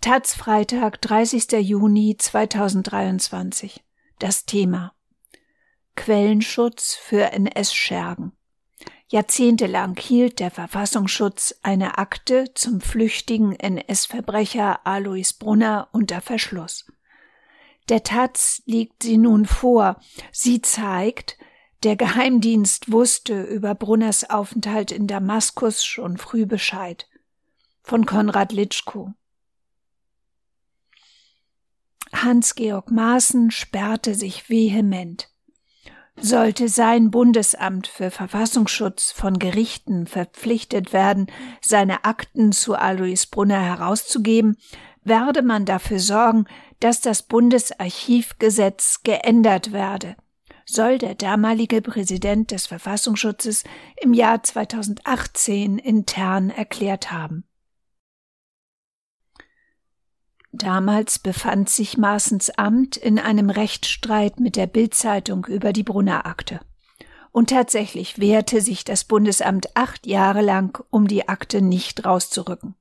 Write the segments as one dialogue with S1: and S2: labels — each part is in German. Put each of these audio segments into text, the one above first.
S1: Taz Freitag, 30. Juni 2023. Das Thema Quellenschutz für NS-Schergen. Jahrzehntelang hielt der Verfassungsschutz eine Akte zum flüchtigen NS-Verbrecher Alois Brunner unter Verschluss. Der Taz liegt sie nun vor. Sie zeigt, der Geheimdienst wusste über Brunners Aufenthalt in Damaskus schon früh Bescheid. Von Konrad Litschko. Hans-Georg Maaßen sperrte sich vehement. Sollte sein Bundesamt für Verfassungsschutz von Gerichten verpflichtet werden, seine Akten zu Alois Brunner herauszugeben, werde man dafür sorgen, dass das Bundesarchivgesetz geändert werde, soll der damalige Präsident des Verfassungsschutzes im Jahr 2018 intern erklärt haben. Damals befand sich Maaßens Amt in einem Rechtsstreit mit der Bildzeitung über die Brunner Akte. Und tatsächlich wehrte sich das Bundesamt acht Jahre lang, um die Akte nicht rauszurücken.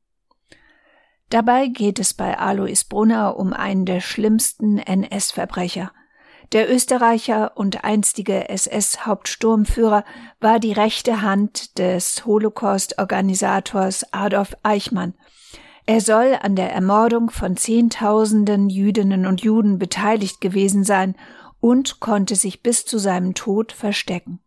S1: Dabei geht es bei Alois Brunner um einen der schlimmsten NS-Verbrecher. Der Österreicher und einstige SS-Hauptsturmführer war die rechte Hand des Holocaust-Organisators Adolf Eichmann – er soll an der Ermordung von Zehntausenden Jüdinnen und Juden beteiligt gewesen sein und konnte sich bis zu seinem Tod verstecken.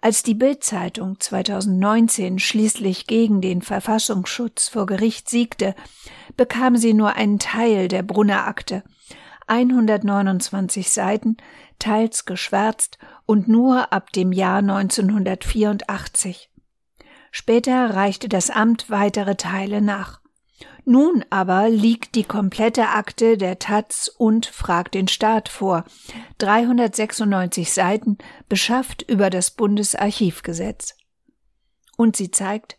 S1: Als die Bildzeitung 2019 schließlich gegen den Verfassungsschutz vor Gericht siegte, bekam sie nur einen Teil der Brunner Akte, 129 Seiten, teils geschwärzt und nur ab dem Jahr 1984. Später reichte das Amt weitere Teile nach. Nun aber liegt die komplette Akte der Taz und fragt den Staat vor. 396 Seiten beschafft über das Bundesarchivgesetz. Und sie zeigt,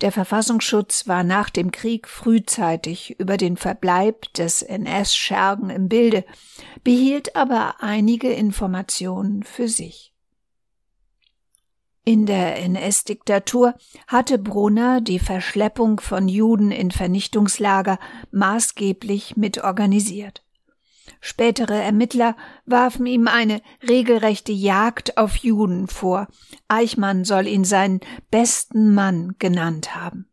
S1: der Verfassungsschutz war nach dem Krieg frühzeitig über den Verbleib des NS-Schergen im Bilde, behielt aber einige Informationen für sich. In der NS-Diktatur hatte Brunner die Verschleppung von Juden in Vernichtungslager maßgeblich mitorganisiert. Spätere Ermittler warfen ihm eine regelrechte Jagd auf Juden vor. Eichmann soll ihn seinen besten Mann genannt haben.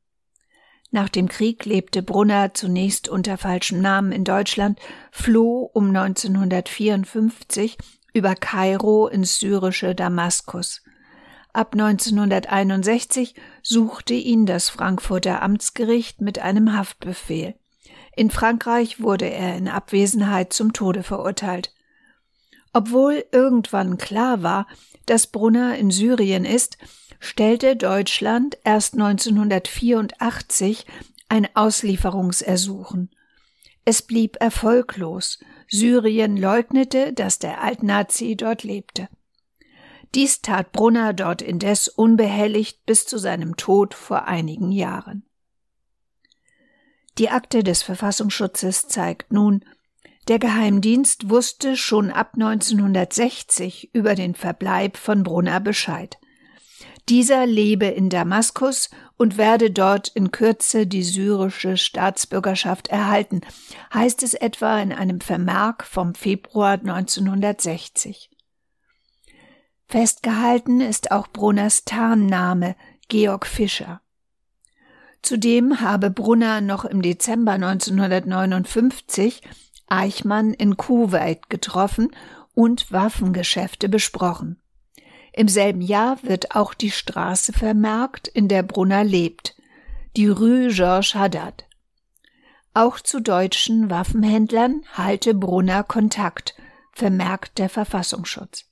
S1: Nach dem Krieg lebte Brunner zunächst unter falschem Namen in Deutschland, floh um 1954 über Kairo ins syrische Damaskus. Ab 1961 suchte ihn das Frankfurter Amtsgericht mit einem Haftbefehl. In Frankreich wurde er in Abwesenheit zum Tode verurteilt. Obwohl irgendwann klar war, dass Brunner in Syrien ist, stellte Deutschland erst 1984 ein Auslieferungsersuchen. Es blieb erfolglos. Syrien leugnete, dass der Altnazi dort lebte. Dies tat Brunner dort indes unbehelligt bis zu seinem Tod vor einigen Jahren. Die Akte des Verfassungsschutzes zeigt nun, der Geheimdienst wusste schon ab 1960 über den Verbleib von Brunner Bescheid. Dieser lebe in Damaskus und werde dort in Kürze die syrische Staatsbürgerschaft erhalten, heißt es etwa in einem Vermerk vom Februar 1960. Festgehalten ist auch Brunners Tarnname Georg Fischer. Zudem habe Brunner noch im Dezember 1959 Eichmann in Kuwait getroffen und Waffengeschäfte besprochen. Im selben Jahr wird auch die Straße vermerkt, in der Brunner lebt, die Rue Georges Haddad. Auch zu deutschen Waffenhändlern halte Brunner Kontakt, vermerkt der Verfassungsschutz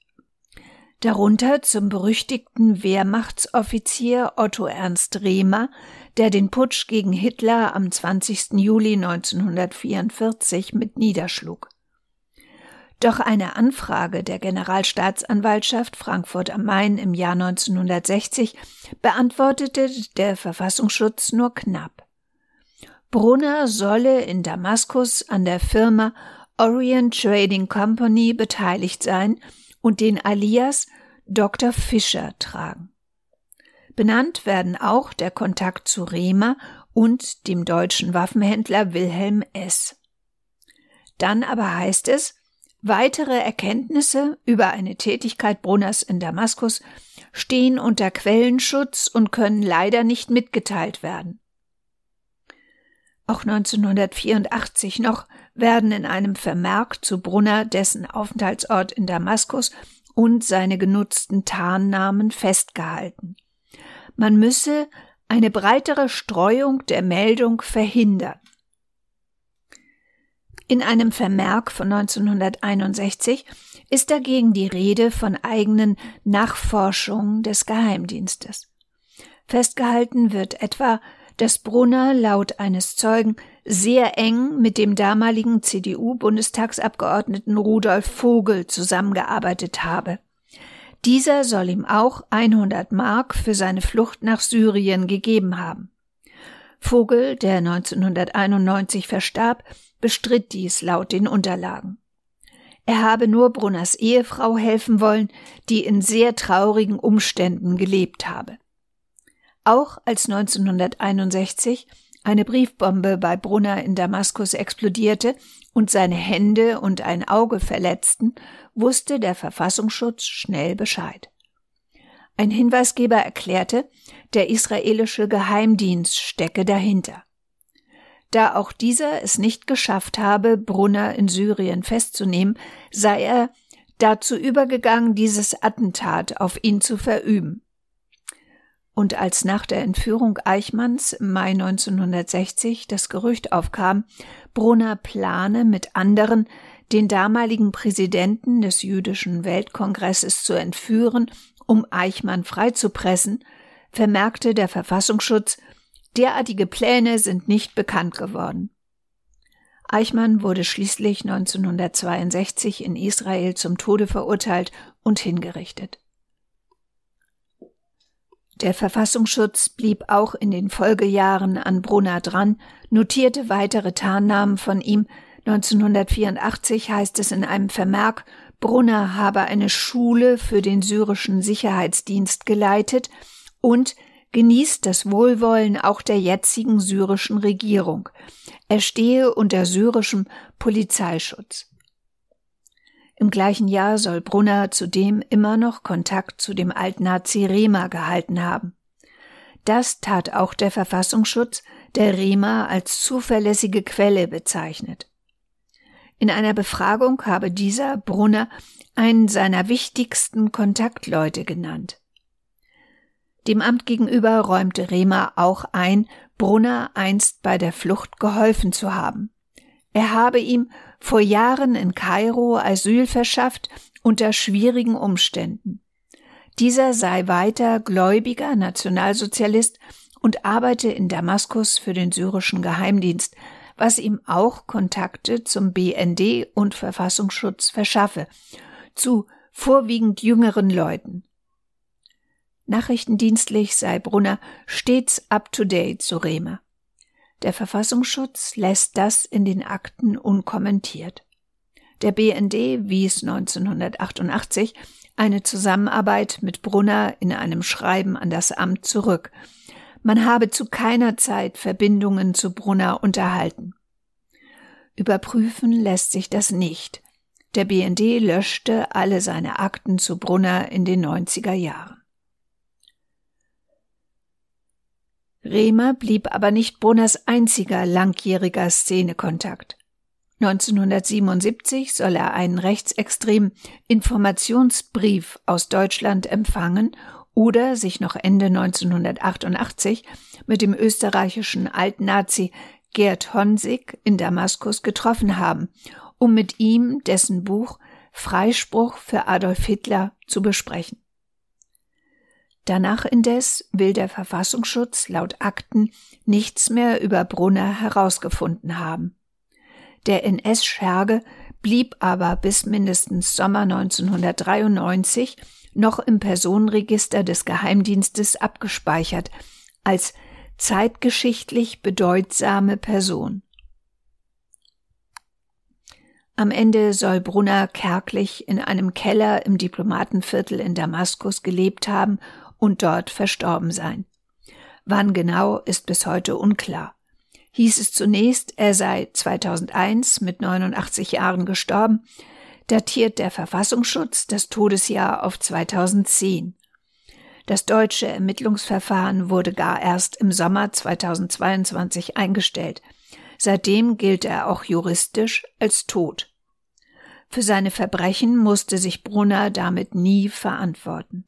S1: darunter zum berüchtigten Wehrmachtsoffizier Otto Ernst Rehmer, der den Putsch gegen Hitler am 20. Juli 1944 mit niederschlug. Doch eine Anfrage der Generalstaatsanwaltschaft Frankfurt am Main im Jahr 1960 beantwortete der Verfassungsschutz nur knapp. Brunner solle in Damaskus an der Firma Orient Trading Company beteiligt sein und den Alias Dr. Fischer tragen. Benannt werden auch der Kontakt zu Rehmer und dem deutschen Waffenhändler Wilhelm S. Dann aber heißt es, weitere Erkenntnisse über eine Tätigkeit Brunners in Damaskus stehen unter Quellenschutz und können leider nicht mitgeteilt werden. Auch 1984 noch werden in einem Vermerk zu Brunner dessen Aufenthaltsort in Damaskus und seine genutzten Tarnnamen festgehalten. Man müsse eine breitere Streuung der Meldung verhindern. In einem Vermerk von 1961 ist dagegen die Rede von eigenen Nachforschungen des Geheimdienstes. Festgehalten wird etwa, dass Brunner laut eines Zeugen sehr eng mit dem damaligen CDU-Bundestagsabgeordneten Rudolf Vogel zusammengearbeitet habe. Dieser soll ihm auch 100 Mark für seine Flucht nach Syrien gegeben haben. Vogel, der 1991 verstarb, bestritt dies laut den Unterlagen. Er habe nur Brunners Ehefrau helfen wollen, die in sehr traurigen Umständen gelebt habe. Auch als 1961 eine Briefbombe bei Brunner in Damaskus explodierte und seine Hände und ein Auge verletzten, wusste der Verfassungsschutz schnell Bescheid. Ein Hinweisgeber erklärte, der israelische Geheimdienst stecke dahinter. Da auch dieser es nicht geschafft habe, Brunner in Syrien festzunehmen, sei er dazu übergegangen, dieses Attentat auf ihn zu verüben. Und als nach der Entführung Eichmanns im Mai 1960 das Gerücht aufkam, Brunner plane mit anderen den damaligen Präsidenten des jüdischen Weltkongresses zu entführen, um Eichmann freizupressen, vermerkte der Verfassungsschutz, derartige Pläne sind nicht bekannt geworden. Eichmann wurde schließlich 1962 in Israel zum Tode verurteilt und hingerichtet. Der Verfassungsschutz blieb auch in den Folgejahren an Brunner dran, notierte weitere Tarnnamen von ihm. 1984 heißt es in einem Vermerk, Brunner habe eine Schule für den syrischen Sicherheitsdienst geleitet und genießt das Wohlwollen auch der jetzigen syrischen Regierung. Er stehe unter syrischem Polizeischutz. Im gleichen Jahr soll Brunner zudem immer noch Kontakt zu dem Altnazi Rehmer gehalten haben. Das tat auch der Verfassungsschutz, der Rehmer als zuverlässige Quelle bezeichnet. In einer Befragung habe dieser Brunner einen seiner wichtigsten Kontaktleute genannt. Dem Amt gegenüber räumte Rehmer auch ein, Brunner einst bei der Flucht geholfen zu haben. Er habe ihm vor Jahren in Kairo Asyl verschafft unter schwierigen Umständen. Dieser sei weiter gläubiger Nationalsozialist und arbeite in Damaskus für den syrischen Geheimdienst, was ihm auch Kontakte zum BND und Verfassungsschutz verschaffe, zu vorwiegend jüngeren Leuten. Nachrichtendienstlich sei Brunner stets up to date, so Rehmer. Der Verfassungsschutz lässt das in den Akten unkommentiert. Der BND wies 1988 eine Zusammenarbeit mit Brunner in einem Schreiben an das Amt zurück. Man habe zu keiner Zeit Verbindungen zu Brunner unterhalten. Überprüfen lässt sich das nicht. Der BND löschte alle seine Akten zu Brunner in den 90er Jahren. Rehmer blieb aber nicht Brunners einziger langjähriger Szenekontakt. 1977 soll er einen rechtsextremen Informationsbrief aus Deutschland empfangen oder sich noch Ende 1988 mit dem österreichischen Altnazi Gerd Honsig in Damaskus getroffen haben, um mit ihm dessen Buch Freispruch für Adolf Hitler zu besprechen. Danach indes will der Verfassungsschutz laut Akten nichts mehr über Brunner herausgefunden haben. Der NS-Scherge blieb aber bis mindestens Sommer 1993 noch im Personenregister des Geheimdienstes abgespeichert als zeitgeschichtlich bedeutsame Person. Am Ende soll Brunner kärglich in einem Keller im Diplomatenviertel in Damaskus gelebt haben und dort verstorben sein. Wann genau ist bis heute unklar. Hieß es zunächst, er sei 2001 mit 89 Jahren gestorben, datiert der Verfassungsschutz das Todesjahr auf 2010. Das deutsche Ermittlungsverfahren wurde gar erst im Sommer 2022 eingestellt. Seitdem gilt er auch juristisch als tot. Für seine Verbrechen musste sich Brunner damit nie verantworten.